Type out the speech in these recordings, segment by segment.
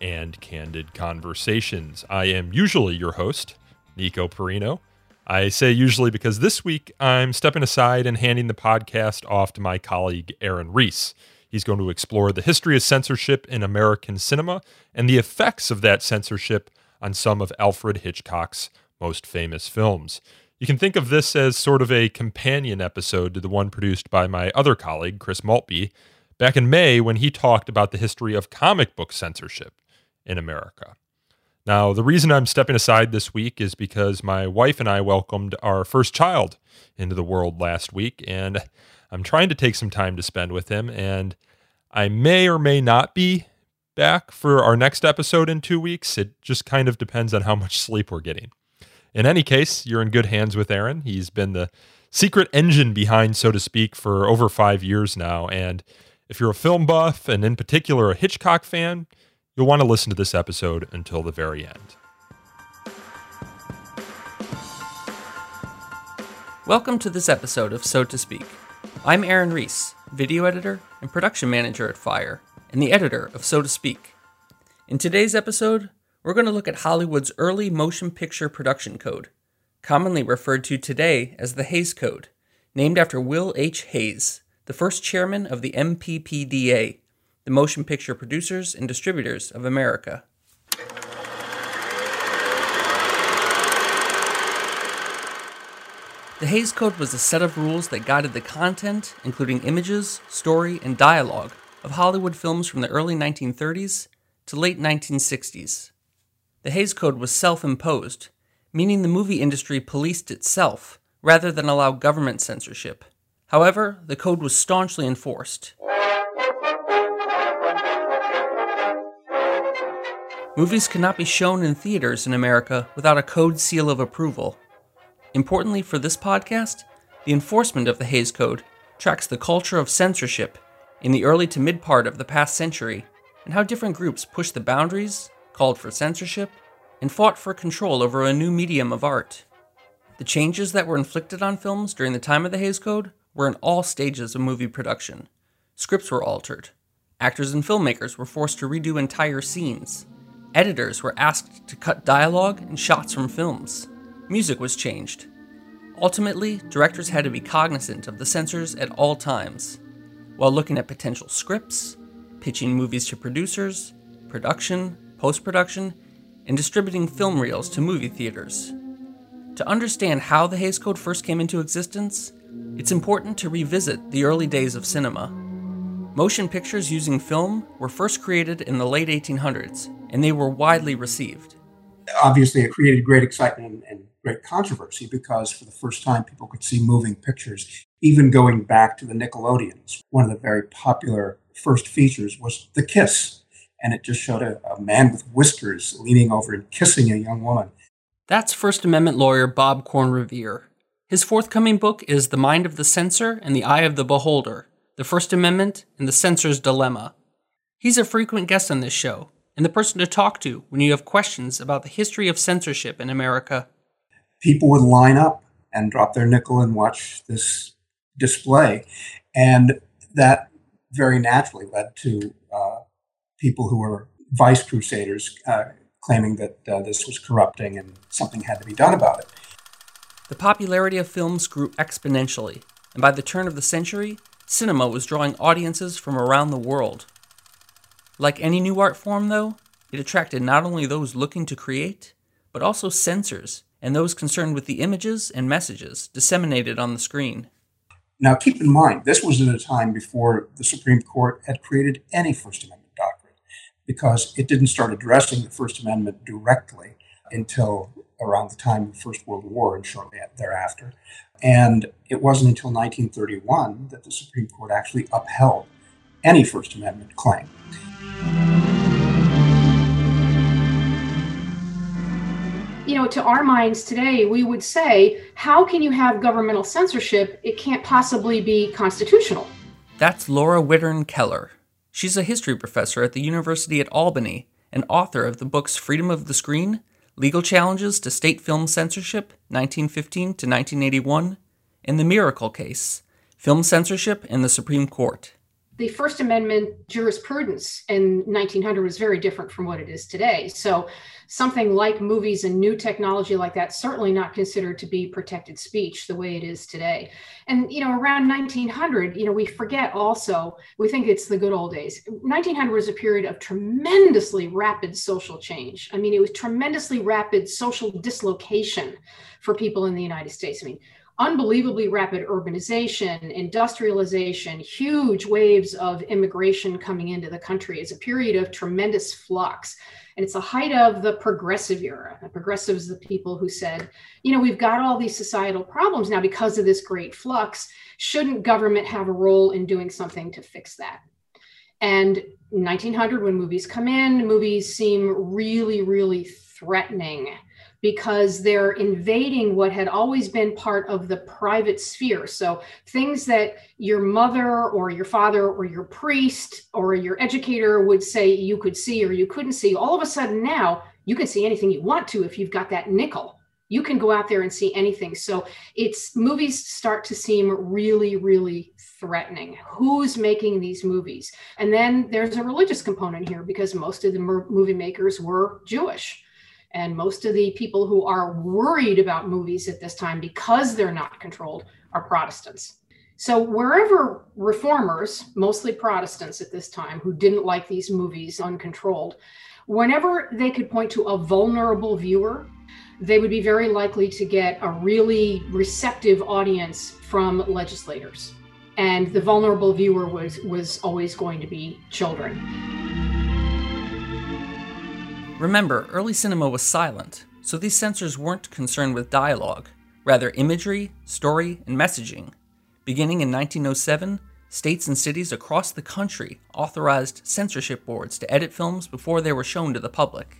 and candid conversations. I am usually your host, Nico Perino. I say usually because this week I'm stepping aside and handing the podcast off to my colleague, Aaron Reese. He's going to explore the history of censorship in American cinema and the effects of that censorship on some of Alfred Hitchcock's most famous films. You can think of this as sort of a companion episode to the one produced by my other colleague, Chris Maltby, back in May when he talked about the history of comic book censorship in America. Now, the reason I'm stepping aside this week is because my wife and I welcomed our first child into the world last week, and I'm trying to take some time to spend with him. And I may or may not be back for our next episode in two weeks. It just kind of depends on how much sleep we're getting. In any case, you're in good hands with Aaron. He's been the secret engine behind, so to speak, for over five years now. And if you're a film buff, and in particular a Hitchcock fan, You'll want to listen to this episode until the very end. Welcome to this episode of So to Speak. I'm Aaron Reese, video editor and production manager at Fire, and the editor of So to Speak. In today's episode, we're going to look at Hollywood's early motion picture production code, commonly referred to today as the Hays Code, named after Will H. Hays, the first chairman of the MPPDA, the Motion Picture Producers and Distributors of America. The Hays Code was a set of rules that guided the content, including images, story, and dialogue, of Hollywood films from the early 1930s to late 1960s. The Hays Code was self imposed, meaning the movie industry policed itself rather than allow government censorship. However, the code was staunchly enforced. Movies cannot be shown in theaters in America without a code seal of approval. Importantly for this podcast, the enforcement of the Hays Code tracks the culture of censorship in the early to mid part of the past century and how different groups pushed the boundaries, called for censorship, and fought for control over a new medium of art. The changes that were inflicted on films during the time of the Hays Code were in all stages of movie production. Scripts were altered. Actors and filmmakers were forced to redo entire scenes. Editors were asked to cut dialogue and shots from films. Music was changed. Ultimately, directors had to be cognizant of the censors at all times, while looking at potential scripts, pitching movies to producers, production, post production, and distributing film reels to movie theaters. To understand how the Hays Code first came into existence, it's important to revisit the early days of cinema. Motion pictures using film were first created in the late 1800s and they were widely received. Obviously, it created great excitement and great controversy because for the first time people could see moving pictures, even going back to the Nickelodeons. One of the very popular first features was The Kiss, and it just showed a, a man with whiskers leaning over and kissing a young woman. That's First Amendment lawyer Bob Corn-Revere. His forthcoming book is The Mind of the Censor and the Eye of the Beholder The First Amendment and the Censor's Dilemma. He's a frequent guest on this show, and the person to talk to when you have questions about the history of censorship in America. People would line up and drop their nickel and watch this display. And that very naturally led to uh, people who were vice crusaders uh, claiming that uh, this was corrupting and something had to be done about it. The popularity of films grew exponentially, and by the turn of the century, cinema was drawing audiences from around the world. Like any new art form, though, it attracted not only those looking to create, but also censors and those concerned with the images and messages disseminated on the screen. Now, keep in mind, this was at a time before the Supreme Court had created any First Amendment doctrine, because it didn't start addressing the First Amendment directly until around the time of the First World War and shortly thereafter. And it wasn't until 1931 that the Supreme Court actually upheld any First Amendment claim. You know, to our minds today, we would say, how can you have governmental censorship? It can't possibly be constitutional. That's Laura Wittern Keller. She's a history professor at the University at Albany and author of the books Freedom of the Screen, Legal Challenges to State Film Censorship, 1915 to 1981, and The Miracle Case, Film Censorship in the Supreme Court the First Amendment jurisprudence in 1900 was very different from what it is today. So, something like movies and new technology like that certainly not considered to be protected speech the way it is today. And you know, around 1900, you know, we forget also we think it's the good old days. 1900 was a period of tremendously rapid social change. I mean, it was tremendously rapid social dislocation for people in the United States. I mean, unbelievably rapid urbanization, industrialization, huge waves of immigration coming into the country. It's a period of tremendous flux. And it's the height of the progressive era. The progressives, the people who said, you know, we've got all these societal problems now because of this great flux. Shouldn't government have a role in doing something to fix that? And 1900, when movies come in, movies seem really, really threatening because they're invading what had always been part of the private sphere. So things that your mother or your father or your priest or your educator would say you could see or you couldn't see, all of a sudden now you can see anything you want to if you've got that nickel. You can go out there and see anything. So it's movies start to seem really, really threatening. Who's making these movies? And then there's a religious component here because most of the movie makers were Jewish. And most of the people who are worried about movies at this time because they're not controlled are Protestants. So, wherever reformers, mostly Protestants at this time, who didn't like these movies uncontrolled, whenever they could point to a vulnerable viewer, they would be very likely to get a really receptive audience from legislators. And the vulnerable viewer was, was always going to be children. Remember, early cinema was silent, so these censors weren't concerned with dialogue, rather imagery, story, and messaging. Beginning in 1907, states and cities across the country authorized censorship boards to edit films before they were shown to the public.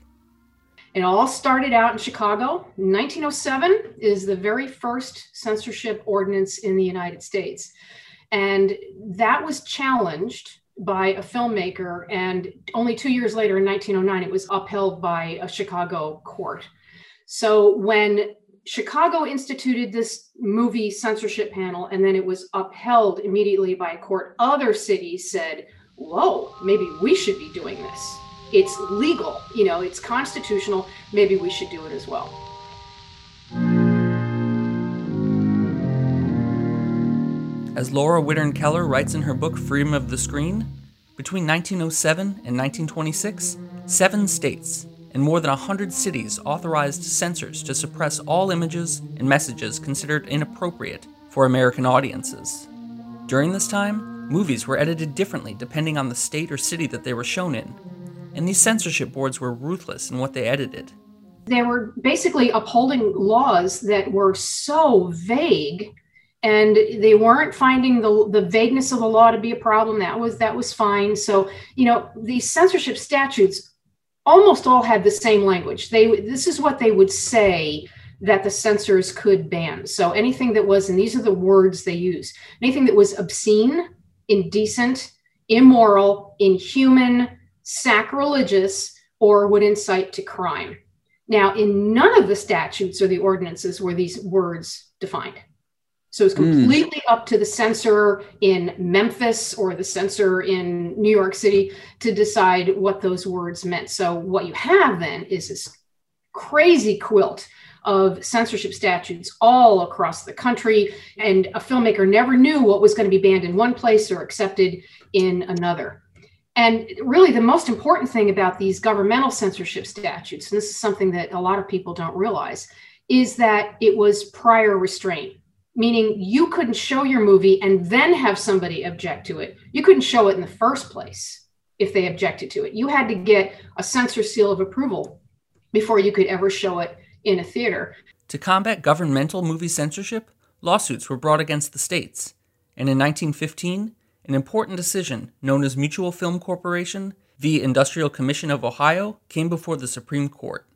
It all started out in Chicago. 1907 is the very first censorship ordinance in the United States. And that was challenged by a filmmaker. And only two years later, in 1909, it was upheld by a Chicago court. So when Chicago instituted this movie censorship panel and then it was upheld immediately by a court, other cities said, whoa, maybe we should be doing this. It's legal, you know, it's constitutional. Maybe we should do it as well. As Laura Wittern Keller writes in her book Freedom of the Screen, between 1907 and 1926, seven states and more than 100 cities authorized censors to suppress all images and messages considered inappropriate for American audiences. During this time, movies were edited differently depending on the state or city that they were shown in, and these censorship boards were ruthless in what they edited. They were basically upholding laws that were so vague and they weren't finding the, the vagueness of the law to be a problem. That was that was fine. So you know these censorship statutes almost all had the same language. They this is what they would say that the censors could ban. So anything that was and these are the words they use anything that was obscene indecent immoral inhuman sacrilegious or would incite to crime. Now in none of the statutes or the ordinances were these words defined so it's hmm. completely mm. up to the censor in Memphis or the censor in New York City to decide what those words meant. So what you have then is this crazy quilt of censorship statutes all across the country. And a filmmaker never knew what was going to be banned in one place or accepted in another. And really, the most important thing about these governmental censorship statutes, and this is something that a lot of people don't realize, is that it was prior restraint meaning you couldn't show your movie and then have somebody object to it. You couldn't show it in the first place if they objected to it. You had to get a censor seal of approval before you could ever show it in a theater. To combat governmental movie censorship, lawsuits were brought against the states. And in 1915, an important decision known as Mutual Film Corporation v. Industrial Commission of Ohio came before the Supreme Court.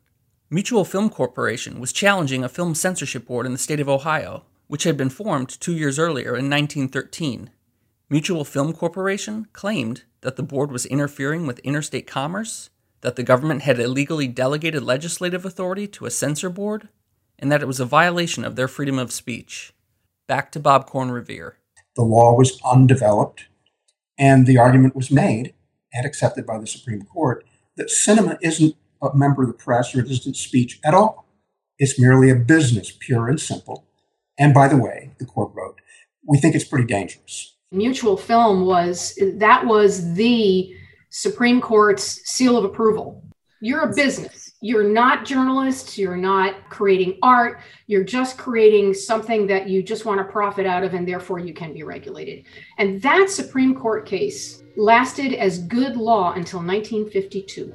Mutual Film Corporation was challenging a film censorship board in the state of Ohio, which had been formed two years earlier in 1913. Mutual Film Corporation claimed that the board was interfering with interstate commerce, that the government had illegally delegated legislative authority to a censor board, and that it was a violation of their freedom of speech. Back to Bob Corn-Revere. The law was undeveloped, and the argument was made and accepted by the Supreme Court that cinema isn't a member of the press or it isn't speech at all. It's merely a business, pure and simple. And by the way, the court wrote, we think it's pretty dangerous. Mutual Film was that was the Supreme Court's seal of approval. You're a business. You're not journalists. You're not creating art. You're just creating something that you just want to profit out of, and therefore you can be regulated. And that Supreme Court case lasted as good law until 1952.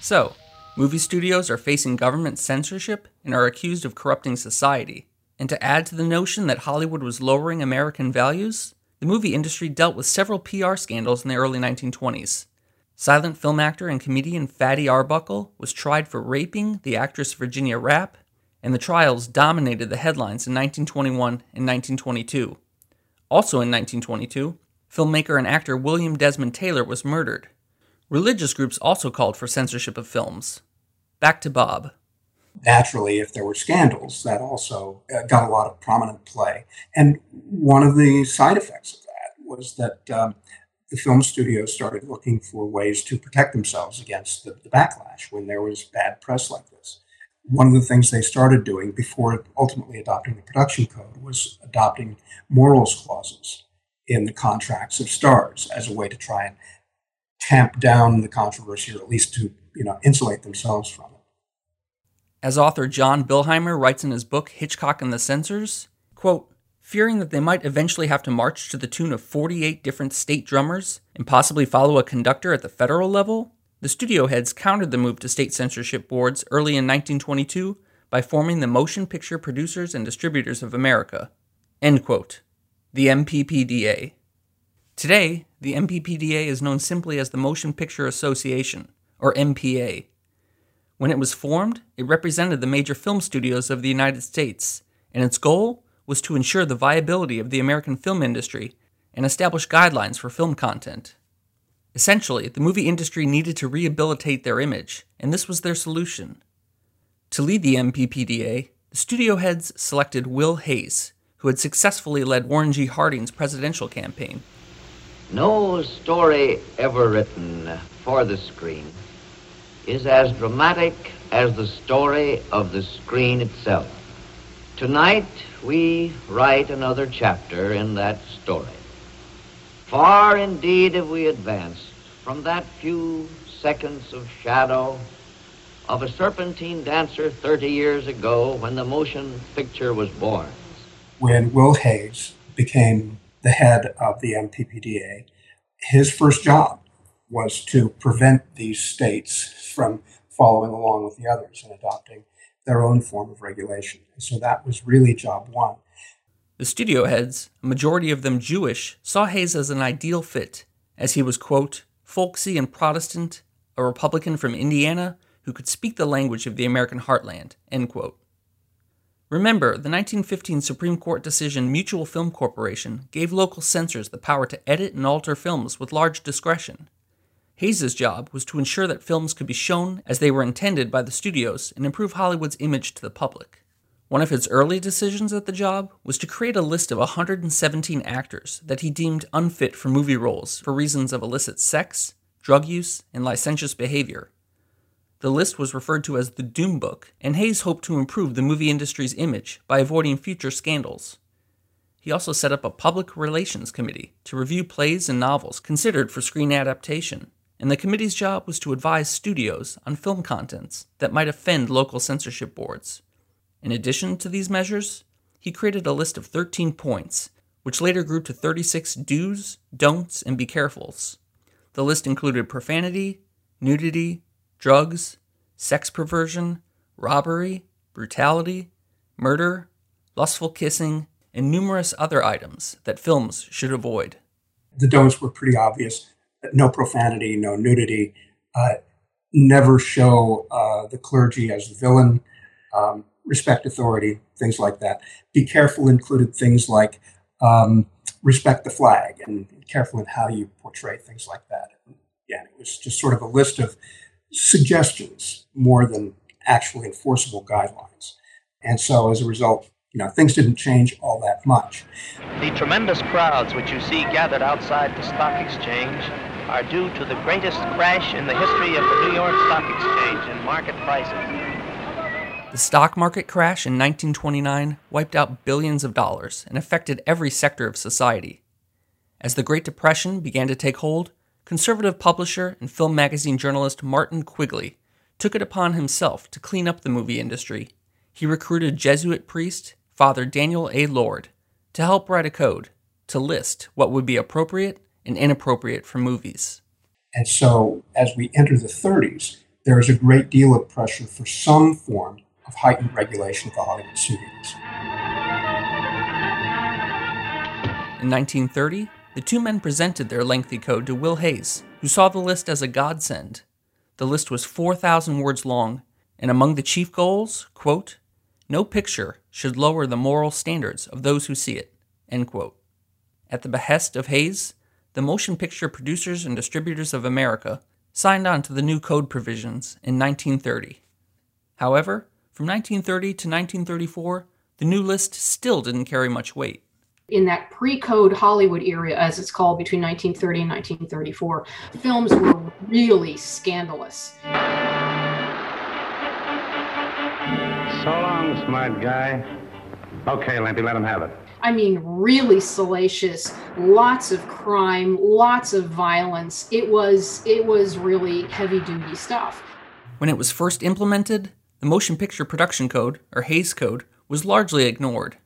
So, movie studios are facing government censorship and are accused of corrupting society. And to add to the notion that Hollywood was lowering American values, the movie industry dealt with several PR scandals in the early 1920s. Silent film actor and comedian Fatty Arbuckle was tried for raping the actress Virginia Rappe, and the trials dominated the headlines in 1921 and 1922. Also in 1922, filmmaker and actor William Desmond Taylor was murdered. Religious groups also called for censorship of films. Back to Bob. Naturally, if there were scandals, that also uh, got a lot of prominent play. And one of the side effects of that was that um, the film studios started looking for ways to protect themselves against the, the backlash when there was bad press like this. One of the things they started doing before ultimately adopting the production code was adopting morals clauses in the contracts of stars as a way to try and tamp down the controversy or at least to you know insulate themselves from it. As author John Billheimer writes in his book Hitchcock and the Censors, quote, fearing that they might eventually have to march to the tune of 48 different state drummers and possibly follow a conductor at the federal level, the studio heads countered the move to state censorship boards early in 1922 by forming the Motion Picture Producers and Distributors of America. End quote. The MPPDA. Today, the MPPDA is known simply as the Motion Picture Association, or MPA. When it was formed, it represented the major film studios of the United States, and its goal was to ensure the viability of the American film industry and establish guidelines for film content. Essentially, the movie industry needed to rehabilitate their image, and this was their solution. To lead the MPPDA, the studio heads selected Will Hays, who had successfully led Warren G. Harding's presidential campaign. No story ever written for the screen is as dramatic as the story of the screen itself. Tonight, we write another chapter in that story. Far indeed have we advanced from that few seconds of shadow of a serpentine dancer 30 years ago when the motion picture was born. When Will Hays became the head of the MPPDA, his first job was to prevent these states from following along with the others and adopting their own form of regulation. So that was really job one. The studio heads, a majority of them Jewish, saw Hays as an ideal fit, as he was, quote, folksy and Protestant, a Republican from Indiana who could speak the language of the American heartland, end quote. Remember, the 1915 Supreme Court decision Mutual Film Corporation gave local censors the power to edit and alter films with large discretion. Hays's job was to ensure that films could be shown as they were intended by the studios and improve Hollywood's image to the public. One of his early decisions at the job was to create a list of 117 actors that he deemed unfit for movie roles for reasons of illicit sex, drug use, and licentious behavior. The list was referred to as the Doom Book, and Hays hoped to improve the movie industry's image by avoiding future scandals. He also set up a public relations committee to review plays and novels considered for screen adaptation, and the committee's job was to advise studios on film contents that might offend local censorship boards. In addition to these measures, he created a list of 13 points, which later grew to 36 do's, don'ts, and be carefuls. The list included profanity, nudity, drugs, sex perversion, robbery, brutality, murder, lustful kissing, and numerous other items that films should avoid. The don'ts were pretty obvious. No profanity, no nudity, uh, never show uh, the clergy as the villain, um, respect authority, things like that. Be careful included things like um, respect the flag and careful in how you portray things like that. Yeah, it was just sort of a list of suggestions more than actually enforceable guidelines. And so as a result, you know, things didn't change all that much. The tremendous crowds which you see gathered outside the stock exchange are due to the greatest crash in the history of the New York Stock Exchange in market prices. The stock market crash in 1929 wiped out billions of dollars and affected every sector of society. As the Great Depression began to take hold, conservative publisher and film magazine journalist Martin Quigley took it upon himself to clean up the movie industry. He recruited Jesuit priest Father Daniel A. Lord to help write a code to list what would be appropriate and inappropriate for movies. And so, as we enter the 30s, there is a great deal of pressure for some form of heightened regulation of the Hollywood studios. In 1930, the two men presented their lengthy code to Will Hays, who saw the list as a godsend. The list was 4,000 words long, and among the chief goals, quote, no picture should lower the moral standards of those who see it, end quote. At the behest of Hays, the Motion Picture Producers and Distributors of America signed on to the new code provisions in 1930. However, from 1930 to 1934, the new list still didn't carry much weight in that pre-code Hollywood era, as it's called, between 1930 and 1934, films were really scandalous. So long, smart guy. Okay, Limpy, let him have it. I mean, really salacious, lots of crime, lots of violence. It was it was really heavy duty stuff. When it was first implemented, the Motion Picture Production Code, or Hays Code, was largely ignored.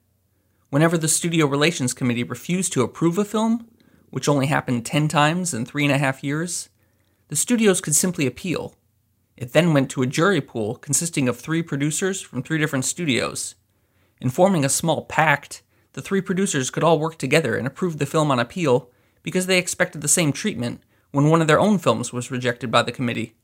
Whenever the Studio Relations Committee refused to approve a film, which only happened 10 times in three and a half years, the studios could simply appeal. It then went to a jury pool consisting of three producers from three different studios. In forming a small pact, the three producers could all work together and approve the film on appeal because they expected the same treatment when one of their own films was rejected by the committee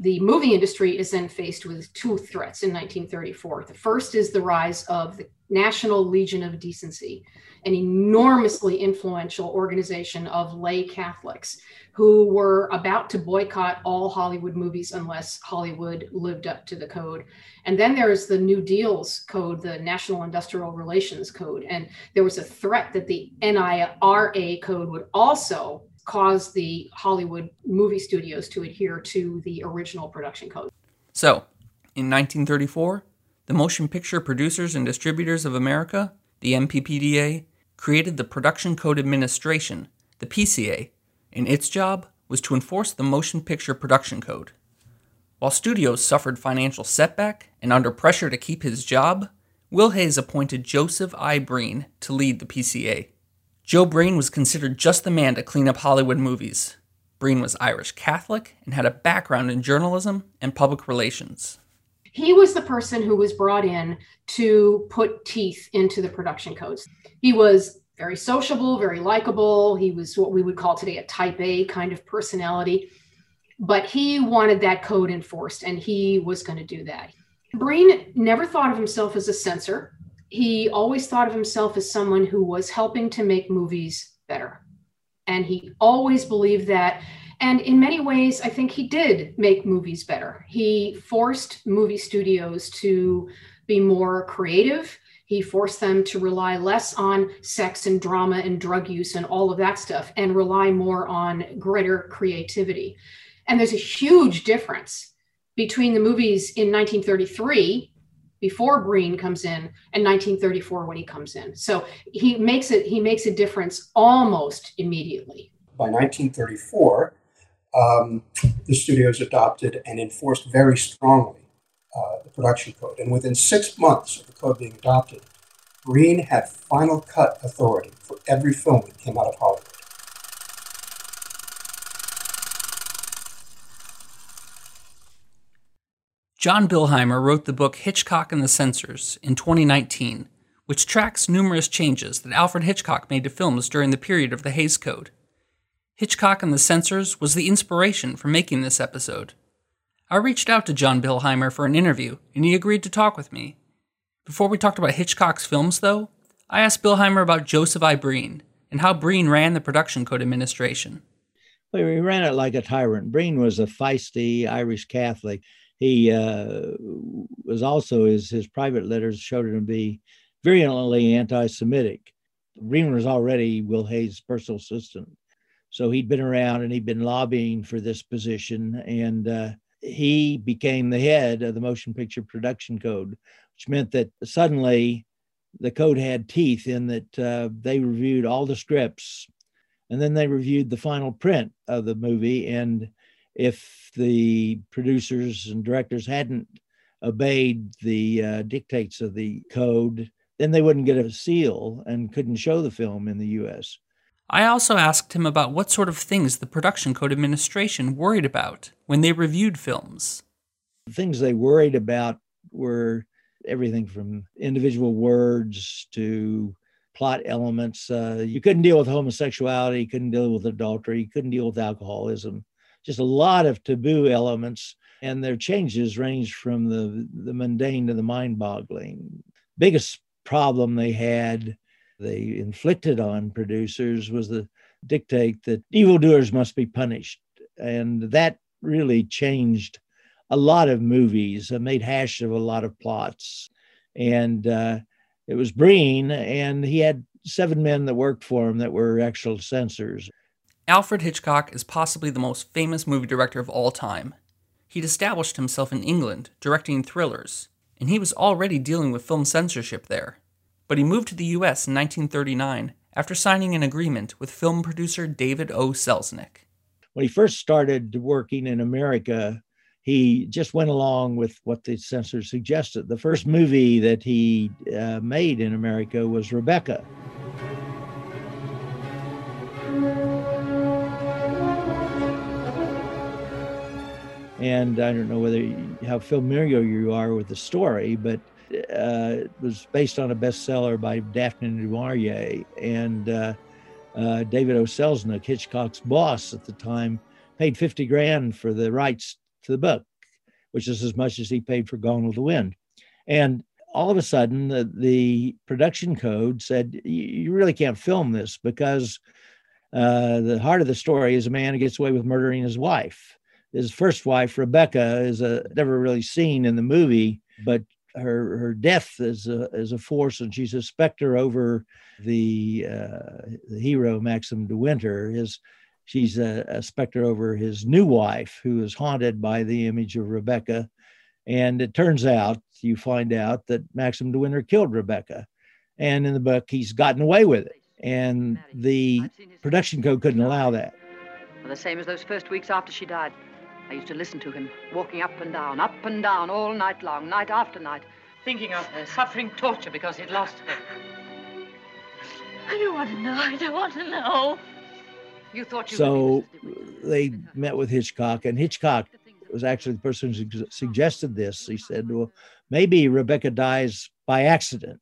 the movie industry is then faced with two threats in 1934. The first is the rise of the National Legion of Decency, an enormously influential organization of lay Catholics who were about to boycott all Hollywood movies unless Hollywood lived up to the code. And then there's the New Deals Code, the National Industrial Relations Code. And there was a threat that the NIRA code would also caused the Hollywood movie studios to adhere to the original production code. So, in 1934, the Motion Picture Producers and Distributors of America, the MPPDA, created the Production Code Administration, the PCA, and its job was to enforce the Motion Picture Production Code. While studios suffered financial setback and under pressure to keep his job, Will Hays appointed Joseph I. Breen to lead the PCA. Joe Breen was considered just the man to clean up Hollywood movies. Breen was Irish Catholic and had a background in journalism and public relations. He was the person who was brought in to put teeth into the production codes. He was very sociable, very likable. He was what we would call today a type A kind of personality. But he wanted that code enforced, and he was going to do that. Breen never thought of himself as a censor he always thought of himself as someone who was helping to make movies better. And he always believed that. And in many ways, I think he did make movies better. He forced movie studios to be more creative. He forced them to rely less on sex and drama and drug use and all of that stuff and rely more on greater creativity. And there's a huge difference between the movies in 1933 before Breen comes in and 1934 when he comes in. So he makes it he makes a difference almost immediately. By 1934, um, the studios adopted and enforced very strongly uh, the production code, and within six months of the code being adopted, Breen had final cut authority for every film that came out of Hollywood. John Billheimer wrote the book Hitchcock and the Censors in 2019, which tracks numerous changes that Alfred Hitchcock made to films during the period of the Hays Code. Hitchcock and the Censors was the inspiration for making this episode. I reached out to John Billheimer for an interview, and he agreed to talk with me. Before we talked about Hitchcock's films, though, I asked Billheimer about Joseph I. Breen and how Breen ran the Production Code Administration. Well, he ran it like a tyrant. Breen was a feisty Irish Catholic. He uh, was also, his, his private letters showed him to be virulently anti Semitic. Breen was already Will Hays' personal assistant. So he'd been around and he'd been lobbying for this position. And uh, he became the head of the Motion Picture Production Code, which meant that suddenly the code had teeth in that uh, they reviewed all the scripts and then they reviewed the final print of the movie. And if the producers and directors hadn't obeyed the uh, dictates of the code, then they wouldn't get a seal and couldn't show the film in the US. I also asked him about what sort of things the Production Code Administration worried about when they reviewed films. The things they worried about were everything from individual words to plot elements. Uh, you couldn't deal with homosexuality, you couldn't deal with adultery, you couldn't deal with alcoholism. Just a lot of taboo elements, and their changes ranged from the, the mundane to the mind boggling. Biggest problem they had they inflicted on producers was the dictate that evildoers must be punished. And that really changed a lot of movies, uh, made hash of a lot of plots. And uh, it was Breen, and he had seven men that worked for him that were actual censors. Alfred Hitchcock is possibly the most famous movie director of all time. He'd established himself in England, directing thrillers, and he was already dealing with film censorship there but he moved to the US in 1939 after signing an agreement with film producer David O. Selznick. When he first started working in America, he just went along with what the censors suggested. The first movie that he uh, made in America was Rebecca. And I don't know whether how familiar you are with the story, but uh, it was based on a bestseller by Daphne du Maurier. And uh, uh, David O. Selznick, Hitchcock's boss at the time, paid 50 grand for the rights to the book, which is as much as he paid for Gone with the Wind. And all of a sudden, the, the production code said, you really can't film this because uh, the heart of the story is a man who gets away with murdering his wife. His first wife, Rebecca, is a, never really seen in the movie, but her her death is a is a force, and she's a specter over the uh, the hero Maxim de Winter. His she's a, a, specter over his new wife, who is haunted by the image of Rebecca. And it turns out you find out that Maxim de Winter killed Rebecca, and in the book he's gotten away with it, and the production code couldn't allow that. Well, the same as those first weeks after she died. I used to listen to him, walking up and down, up and down, all night long, night after night, thinking of her, suffering torture because he'd lost her. I don't want to know. I don't want to know. You thought you So they met with Hitchcock, and Hitchcock was actually the person who suggested this. He said, well, maybe Rebecca dies by accident.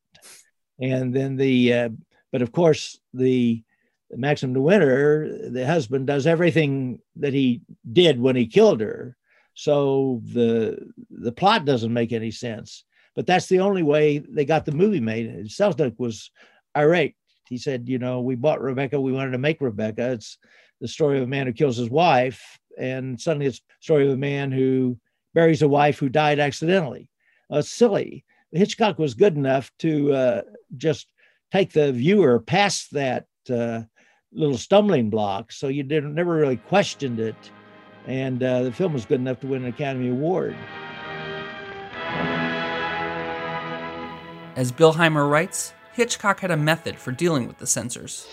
And then the, uh, but of course, the Maxim de Winter, the husband, does everything that he did when he killed her. So the the plot doesn't make any sense. But that's the only way they got the movie made. Selznick was irate. He said, you know, we bought Rebecca. We wanted to make Rebecca. It's the story of a man who kills his wife, and suddenly it's story of a man who buries a wife who died accidentally. Uh, silly. Hitchcock was good enough to uh, just take the viewer past that uh, little stumbling block, so you didn't never really questioned it, and uh, the film was good enough to win an Academy Award. As Billheimer writes, Hitchcock had a method for dealing with the censors.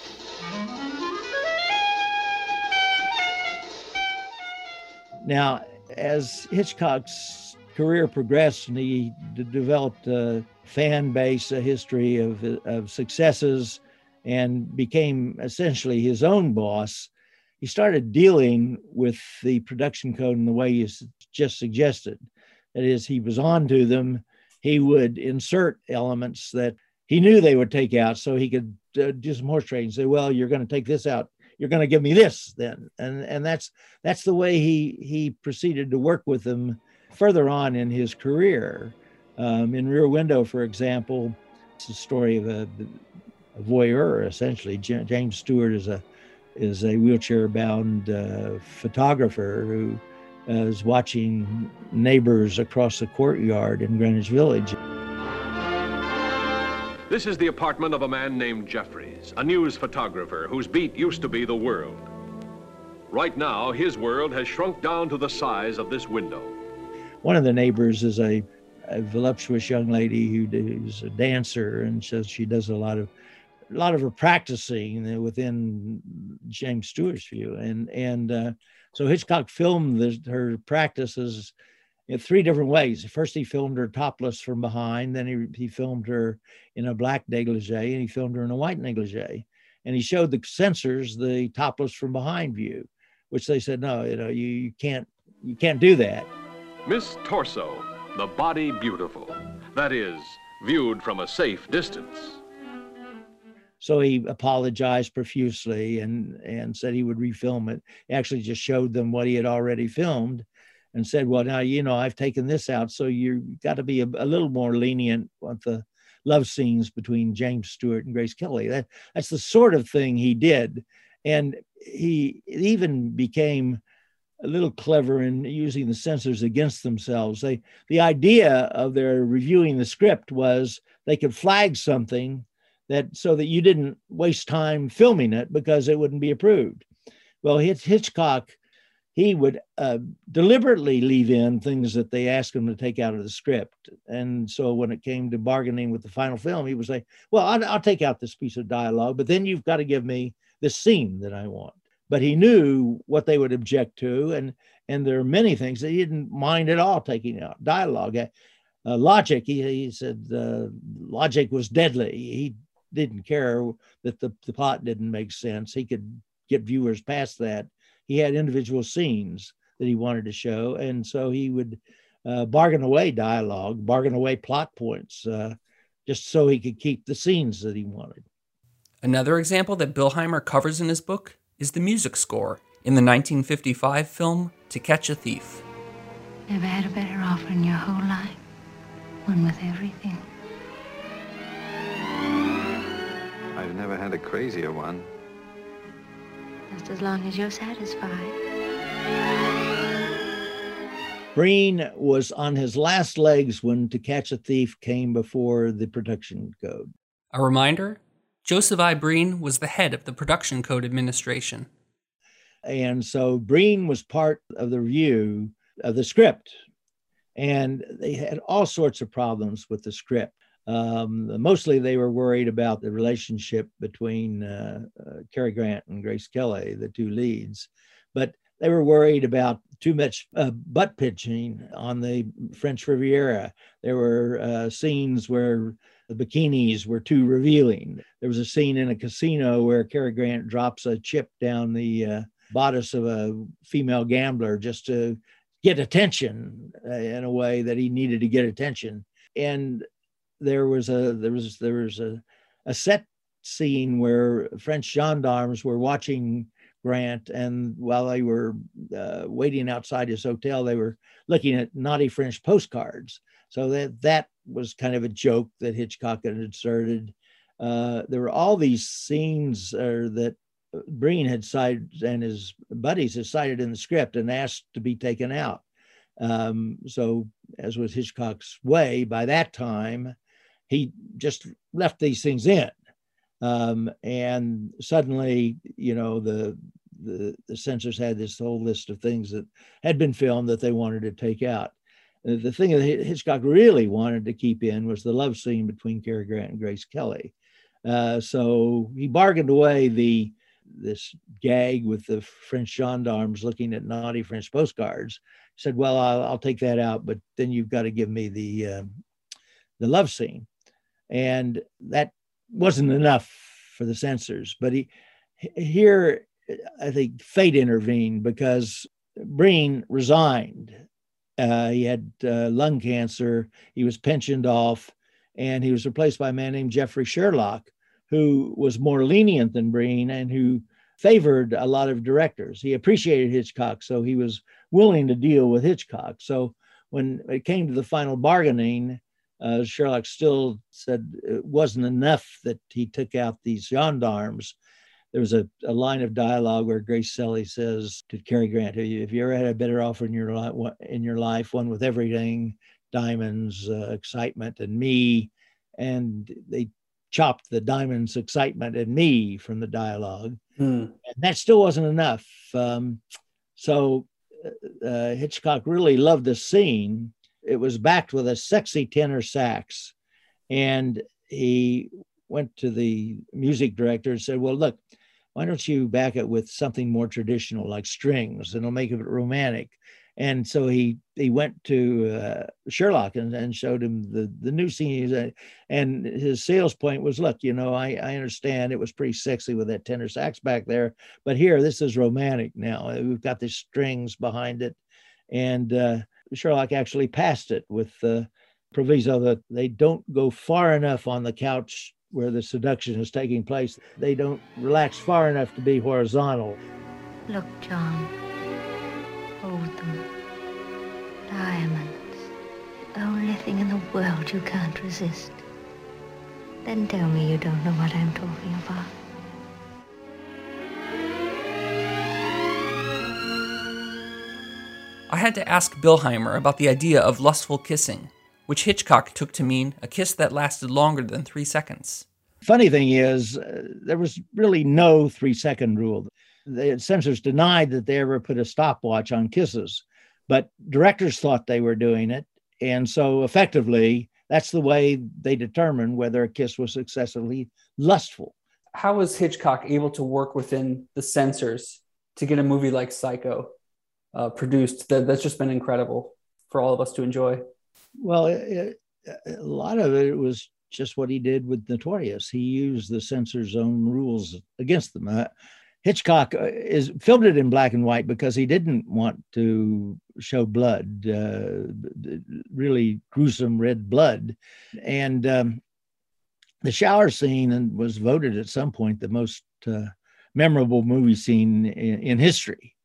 Now, as Hitchcock's career progressed and he d- developed a fan base, a history of, of successes, and became essentially his own boss, he started dealing with the production code in the way you just suggested. That is, he was on to them. He would insert elements that he knew they would take out so he could uh, do some horse trading. Say, well, you're going to take this out you're going to give me this then and and that's that's the way he he proceeded to work with them further on in his career um, in rear window for example it's a story of a, a voyeur essentially james stewart is a is a wheelchair bound uh, photographer who is watching neighbors across the courtyard in greenwich village this is the apartment of a man named Jeffries, a news photographer whose beat used to be the world. Right now, his world has shrunk down to the size of this window. One of the neighbors is a, a voluptuous young lady who is a dancer and says she does a lot of a lot of her practicing within James Stewart's view, and and uh, so Hitchcock filmed this, her practices in three different ways. First, he filmed her topless from behind. Then he, he filmed her in a black negligee, and he filmed her in a white negligee. And he showed the censors the topless from behind view, which they said, no, you know, you, you can't you can't do that. Miss Torso, the body beautiful. That is, viewed from a safe distance. So he apologized profusely and and said he would refilm it. He actually just showed them what he had already filmed and said, well, now, you know, I've taken this out. So you've got to be a, a little more lenient with the love scenes between James Stewart and Grace Kelly. That, that's the sort of thing he did. And he even became a little clever in using the censors against themselves. They, the idea of their reviewing the script was they could flag something that so that you didn't waste time filming it because it wouldn't be approved. Well, Hitchcock he would uh, deliberately leave in things that they asked him to take out of the script. And so when it came to bargaining with the final film, he would say, Well, I'll, I'll take out this piece of dialogue, but then you've got to give me this scene that I want. But he knew what they would object to. And, and there are many things that he didn't mind at all taking out. Dialogue, uh logic, he, he said uh, logic was deadly. He didn't care that the, the plot didn't make sense. He could get viewers past that he had individual scenes that he wanted to show, and so he would uh, bargain away dialogue, bargain away plot points, uh, just so he could keep the scenes that he wanted. Another example that Billheimer covers in his book is the music score in the 1955 film To Catch a Thief. Never had a better offer in your whole life. One with everything. I've never had a crazier one. Just as long as you're satisfied. Breen was on his last legs when To Catch a Thief came before the production code. A reminder Joseph I. Breen was the head of the Production Code Administration. And so Breen was part of the review of the script. And they had all sorts of problems with the script. Um, mostly they were worried about the relationship between uh, uh, Cary Grant and Grace Kelly, the two leads, but they were worried about too much uh, butt pitching on the French Riviera. There were uh, scenes where the bikinis were too revealing. There was a scene in a casino where Cary Grant drops a chip down the uh, bodice of a female gambler just to get attention uh, in a way that he needed to get attention. And there was a there was there was a, a set scene where French gendarmes were watching Grant, and while they were uh, waiting outside his hotel, they were looking at naughty French postcards. So that that was kind of a joke that Hitchcock had inserted. Uh, there were all these scenes uh, that Breen had cited and his buddies had cited in the script and asked to be taken out. Um, so, as was Hitchcock's way, by that time, he just left these things in. Um, and suddenly, you know, the, the, the censors had this whole list of things that had been filmed that they wanted to take out. the thing that Hitchcock really wanted to keep in was the love scene between Cary Grant and Grace Kelly. Uh, so he bargained away the this gag with the French gendarmes looking at naughty French postcards. He said, "Well, I'll, I'll take that out, but then you've got to give me the uh, the love scene." And that wasn't enough for the censors. But he here, I think fate intervened because Breen resigned. Uh, he had uh, lung cancer. He was pensioned off, and he was replaced by a man named Geoffrey Shurlock, who was more lenient than Breen and who favored a lot of directors. He appreciated Hitchcock, so he was willing to deal with Hitchcock. So when it came to the final bargaining, uh, Shurlock still said it wasn't enough that he took out these gendarmes. There was a, a line of dialogue where Grace Kelly says to Cary Grant, "Have you, have you ever had a better offer in your life? In your life, one with everything, diamonds, uh, excitement, and me." And they chopped the diamonds, excitement, and me from the dialogue, Hmm. and that still wasn't enough. Um, so uh, uh, Hitchcock really loved this scene. It was backed with a sexy tenor sax, and he went to the music director and said, "Well, look, why don't you back it with something more traditional like strings, and it'll make it romantic." And so he he went to uh, Shurlock and, and showed him the the new scene. And his sales point was, "Look, you know, I I understand it was pretty sexy with that tenor sax back there, but here this is romantic now. We've got the strings behind it." And uh, Shurlock actually passed it with the proviso that they don't go far enough on the couch where the seduction is taking place. They don't relax far enough to be horizontal. Look, John. Hold them. Diamonds. The only thing in the world you can't resist. Then tell me you don't know what I'm talking about. I had to ask Bilheimer about the idea of lustful kissing, which Hitchcock took to mean a kiss that lasted longer than three seconds. Funny thing is, uh, there was really no three second rule. The censors denied that they ever put a stopwatch on kisses, but directors thought they were doing it. And so effectively, that's the way they determined whether a kiss was excessively lustful. How was Hitchcock able to work within the censors to get a movie like Psycho uh, produced? That, that's just been incredible for all of us to enjoy. Well, it, a lot of it was just what he did with Notorious. He used the censor's own rules against them. Uh, Hitchcock uh, is filmed it in black and white because he didn't want to show blood, uh, really gruesome red blood, and um, the shower scene was voted at some point the most uh, memorable movie scene in, in, history.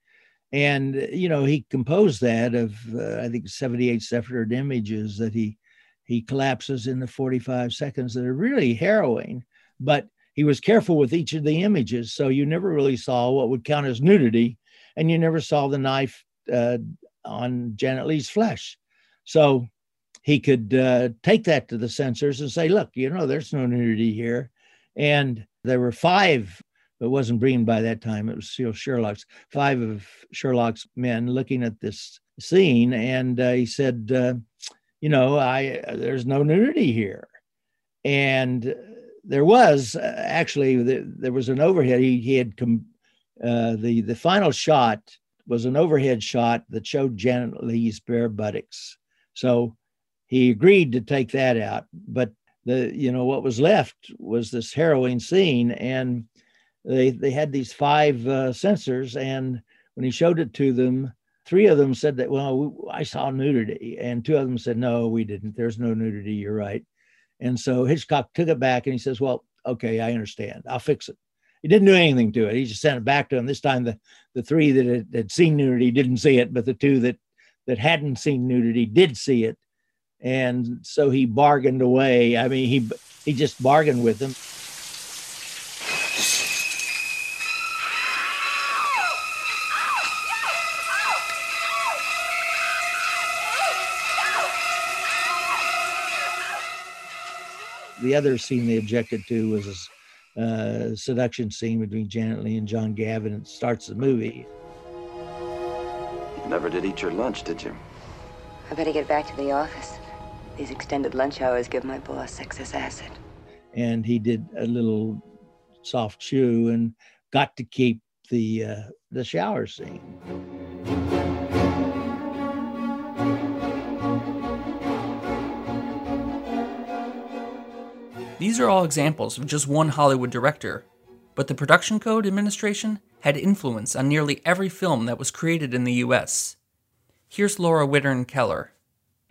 And you know he composed that of uh, I think 78 separate images that he he collapses in the 45 seconds that are really harrowing, but he was careful with each of the images. So you never really saw what would count as nudity, and you never saw the knife uh, on Janet Leigh's flesh. So he could uh, take that to the censors and say, look, you know, there's no nudity here. And there were five, it wasn't Breen by that time, it was Shurlock's, five of Shurlock's men looking at this scene. And uh, he said, uh, you know, I there's no nudity here. And there was uh, actually the, there was an overhead. He, he had com, uh, the the final shot was an overhead shot that showed Janet Leigh's bare buttocks. So he agreed to take that out, but the you know what was left was this harrowing scene, and they they had these five uh, censors, and when he showed it to them, three of them said that well I saw nudity, and two of them said no we didn't. There's no nudity. You're right. And so Hitchcock took it back and he says, Well, okay, I understand. I'll fix it. He didn't do anything to it. He just sent it back to him. This time, the, the three that had, had seen nudity didn't see it, but the two that, that hadn't seen nudity did see it. And so he bargained away. I mean, he, he just bargained with them. The other scene they objected to was a uh, seduction scene between Janet Leigh and John Gavin. And it starts the movie. You never did eat your lunch, did you? I better get back to the office. These extended lunch hours give my boss excess acid. And he did a little soft chew and got to keep the uh, the shower scene. These are all examples of just one Hollywood director, but the Production Code Administration had influence on nearly every film that was created in the US. Here's Laura Wittern Keller.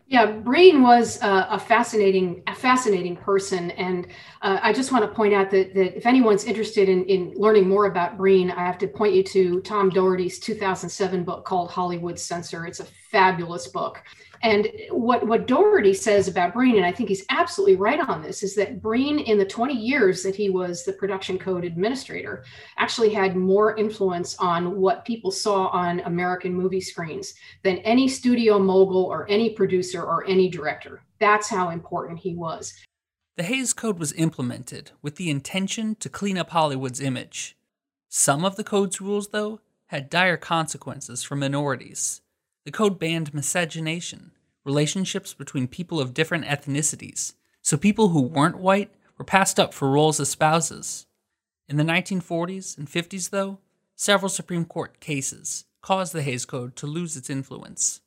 Yeah, Breen was uh, a fascinating, a fascinating person, and uh, I just want to point out that, that if anyone's interested in, in learning more about Breen, I have to point you to Tom Doherty's 2007 book called Hollywood Censor. It's a fabulous book. And what, what Doherty says about Breen, and I think he's absolutely right on this, is that Breen, in the 20 years that he was the production code administrator, actually had more influence on what people saw on American movie screens than any studio mogul or any producer or any director. That's how important he was. The Hays Code was implemented with the intention to clean up Hollywood's image. Some of the code's rules, though, had dire consequences for minorities. The code banned miscegenation, relationships between people of different ethnicities, so people who weren't white were passed up for roles as spouses. In the 1940s and 50s, though, several Supreme Court cases caused the Hays Code to lose its influence.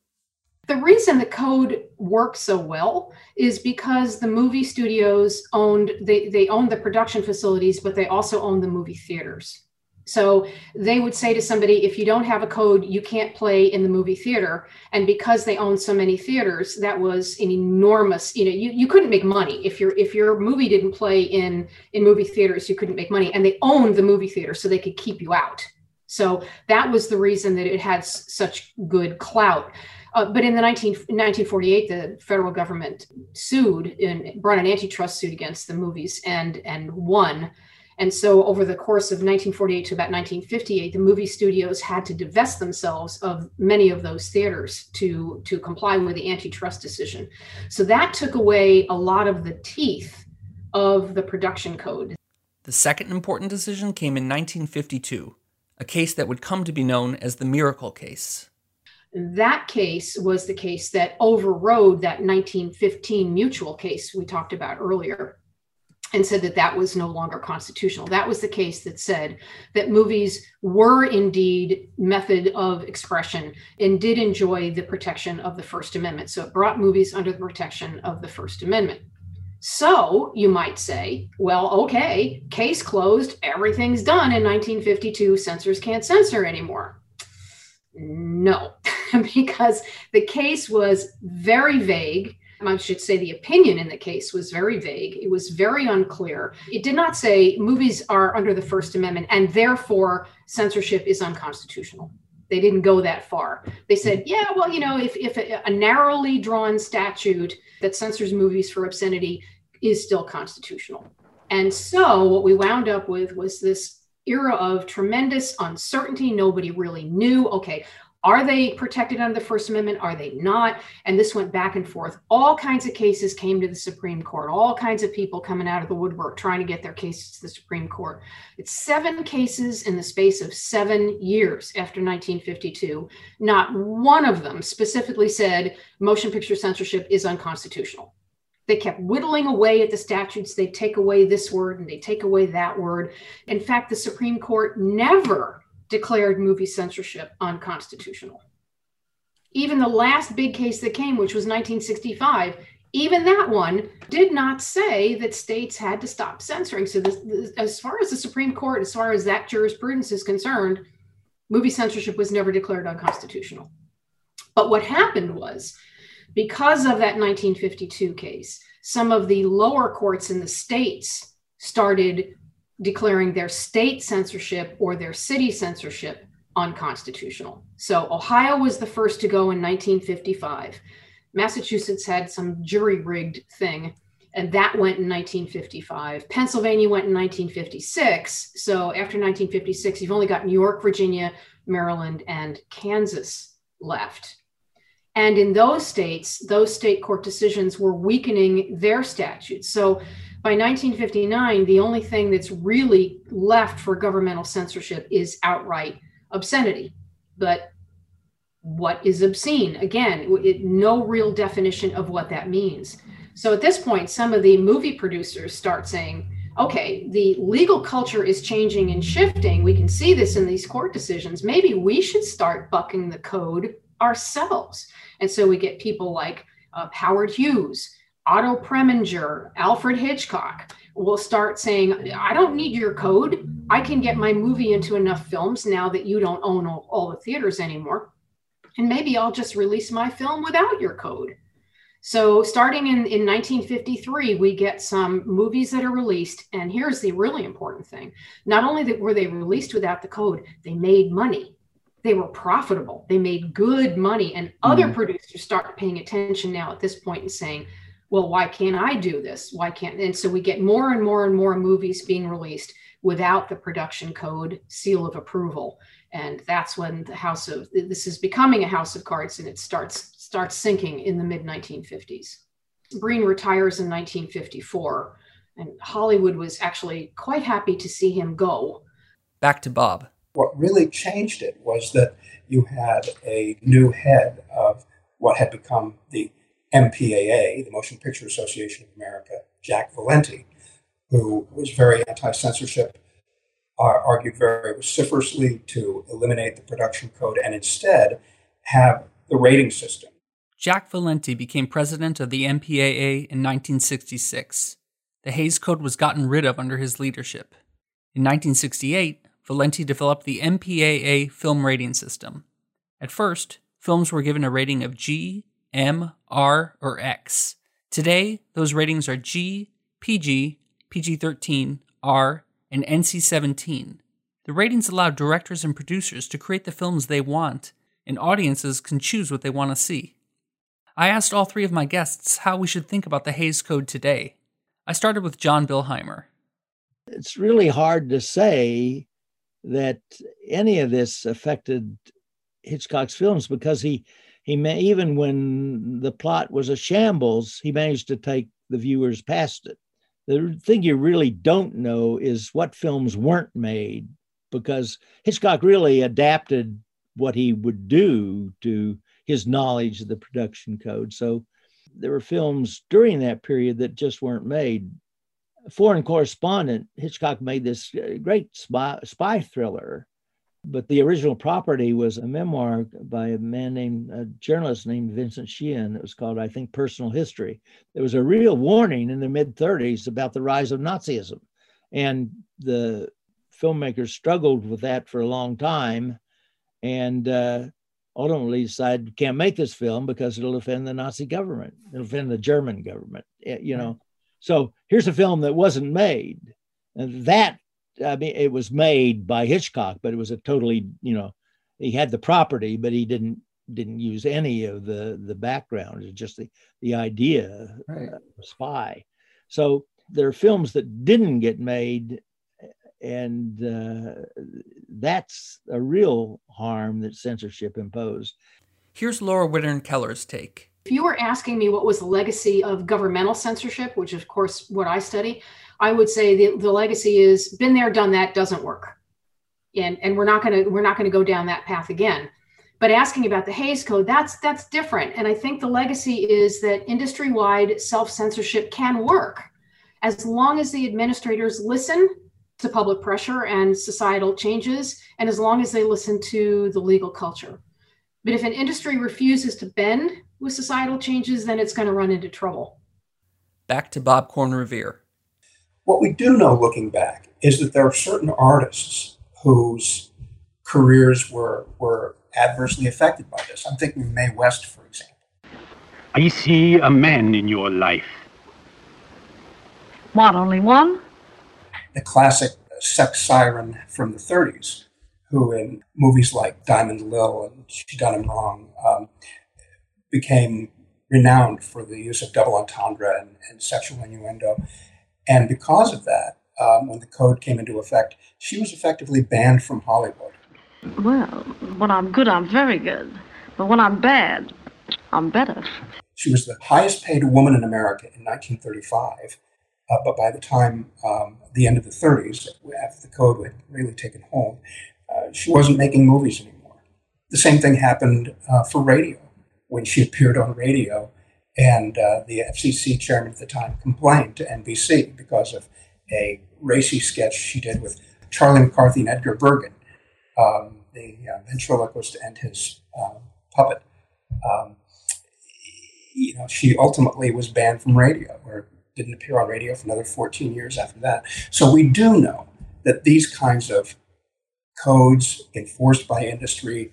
The reason the code worked so well is because the movie studios owned they, they owned the production facilities, but they also owned the movie theaters. So they would say to somebody, if you don't have a code, you can't play in the movie theater. And because they own so many theaters, that was an enormous, you know, you, you couldn't make money. If your if your movie didn't play in in movie theaters, you couldn't make money. And they owned the movie theater, so they could keep you out. So that was the reason that it had s- such good clout. Uh, but in the 19, 1948, the federal government sued and brought an antitrust suit against the movies and and won. And so, over the course of 1948 to about 1958, the movie studios had to divest themselves of many of those theaters to, to comply with the antitrust decision. So, that took away a lot of the teeth of the production code. The second important decision came in 1952, a case that would come to be known as the Miracle Case. That case was the case that overrode that 1915 mutual case we talked about earlier and said that that was no longer constitutional. That was the case that said that movies were indeed method of expression and did enjoy the protection of the First Amendment. So it brought movies under the protection of the First Amendment. So you might say, well, okay, case closed, everything's done in 1952, censors can't censor anymore. No, because the case was very vague I should say the opinion in the case was very vague. It was very unclear. It did not say movies are under the First Amendment and therefore censorship is unconstitutional. They didn't go that far. They said, yeah, well, you know, if, if a, a narrowly drawn statute that censors movies for obscenity is still constitutional. And so what we wound up with was this era of tremendous uncertainty. Nobody really knew, okay, are they protected under the First Amendment? Are they not? And this went back and forth. All kinds of cases came to the Supreme Court, all kinds of people coming out of the woodwork trying to get their cases to the Supreme Court. It's seven cases in the space of seven years after 1952. Not one of them specifically said motion picture censorship is unconstitutional. They kept whittling away at the statutes. They take away this word and they take away that word. In fact, the Supreme Court never declared movie censorship unconstitutional. Even the last big case that came, which was 1965, even that one did not say that states had to stop censoring. So, this, this, as far as the Supreme Court, as far as that jurisprudence is concerned, movie censorship was never declared unconstitutional. But what happened was, because of that 1952 case, some of the lower courts in the states started declaring their state censorship or their city censorship unconstitutional. So Ohio was the first to go in 1955. Massachusetts had some jury rigged thing, and that went in 1955. Pennsylvania went in 1956. So after 1956, you've only got New York, Virginia, Maryland, and Kansas left. And in those states, those state court decisions were weakening their statutes. So by 1959, the only thing that's really left for governmental censorship is outright obscenity. But what is obscene? Again, it, no real definition of what that means. So at this point, some of the movie producers start saying, okay, the legal culture is changing and shifting. We can see this in these court decisions. Maybe we should start bucking the code ourselves. And so we get people like uh, Howard Hughes Otto Preminger, Alfred Hitchcock will start saying, I don't need your code. I can get my movie into enough films now that you don't own all, all the theaters anymore. And maybe I'll just release my film without your code. So, starting in, in 1953, we get some movies that are released. And here's the really important thing not only that were they released without the code, they made money. They were profitable. They made good money. And other Mhm. producers start paying attention now at this point and saying, well, why can't I do this? Why can't? And so we get more and more and more movies being released without the production code seal of approval. And that's when the house of this is becoming a house of cards and it starts starts sinking in the mid 1950s. Breen retires in 1954, and Hollywood was actually quite happy to see him go. Back to Bob. What really changed it was that you had a new head of what had become the MPAA, the Motion Picture Association of America, Jack Valenti, who was very anti censorship, uh, argued very vociferously to eliminate the production code and instead have the rating system. Jack Valenti became president of the MPAA in 1966. The Hays Code was gotten rid of under his leadership. In 1968, Valenti developed the MPAA film rating system. At first, films were given a rating of G, M, R, or X. Today, those ratings are G, PG, PG 13, R, and NC 17. The ratings allow directors and producers to create the films they want, and audiences can choose what they want to see. I asked all three of my guests how we should think about the Hays Code today. I started with John Bilheimer. It's really hard to say that any of this affected Hitchcock's films because he he may, even when the plot was a shambles, he managed to take the viewers past it. The thing you really don't know is what films weren't made because Hitchcock really adapted what he would do to his knowledge of the production code. So there were films during that period that just weren't made. Foreign Correspondent, Hitchcock made this uh, great spy, spy thriller, but the original property was a memoir by a man named, a journalist named Vincent Sheean. It was called, I think, Personal History. There was a real warning in the mid 30s about the rise of Nazism. And the filmmakers struggled with that for a long time. And uh, ultimately decided can't make this film because it'll offend the Nazi government, it'll offend the German government, eh, you know. So here's a film that wasn't made, and that I mean, it was made by Hitchcock, but it was a totally, you know, he had the property, but he didn't didn't use any of the the background. It's just the the idea, Right. uh, spy. So there are films that didn't get made and uh, that's a real harm that censorship imposed. Here's Laura Wittern Keller's take. If you were asking me what was the legacy of governmental censorship, which of course what I study, I would say the, the legacy is been there, done that, doesn't work. And, and we're not gonna we're not gonna go down that path again. But asking about the Hays Code, that's that's different. And I think the legacy is that industry-wide self-censorship can work as long as the administrators listen to public pressure and societal changes, and as long as they listen to the legal culture. But if an industry refuses to bend with societal changes, then it's going to run into trouble. Back to Bob Corn-Revere. What we do know looking back is that there are certain artists whose careers were, were adversely affected by this. I'm thinking of Mae West, for example. I see a man in your life. What, only one? the classic sex siren from the 30s, who in movies like Diamond Lil and She Done Him Wrong um, became renowned for the use of double entendre and, and sexual innuendo. And because of that, um, when the code came into effect, she was effectively banned from Hollywood. Well, when I'm good, I'm very good. But when I'm bad, I'm better. She was the highest paid woman in America in 1935. Uh, but by the time um, the end of the 30s, after the code had really taken hold, uh, she wasn't making movies anymore. The same thing happened uh, for radio when she appeared on radio, and uh, the FCC chairman at the time complained to NBC because of a racy sketch she did with Charlie McCarthy and Edgar Bergen, um, the uh, ventriloquist and his uh, puppet. Um, you know, she ultimately was banned from radio, or didn't appear on radio for another 14 years after that. So we do know that these kinds of codes enforced by industry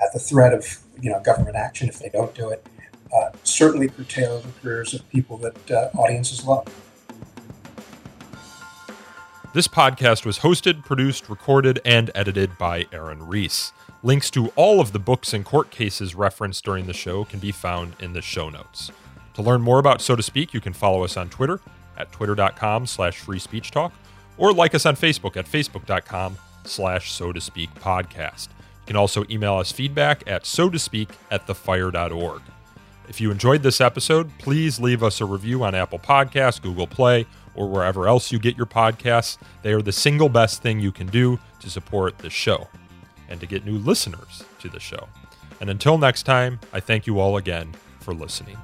at the threat of you know government action if they don't do it uh, certainly curtail the careers of people that uh, audiences love. This podcast was hosted, produced, recorded, and edited by Aaron Reese. Links to all of the books and court cases referenced during the show can be found in the show notes. To learn more about So to Speak, you can follow us on Twitter at twitter.com slash free speech talk or like us on Facebook at facebook.com slash so to speak podcast. You can also email us feedback at so to speak at thefire.org. If you enjoyed this episode, please leave us a review on Apple Podcasts, Google Play, or wherever else you get your podcasts. They are the single best thing you can do to support the show and to get new listeners to the show. And until next time, I thank you all again for listening.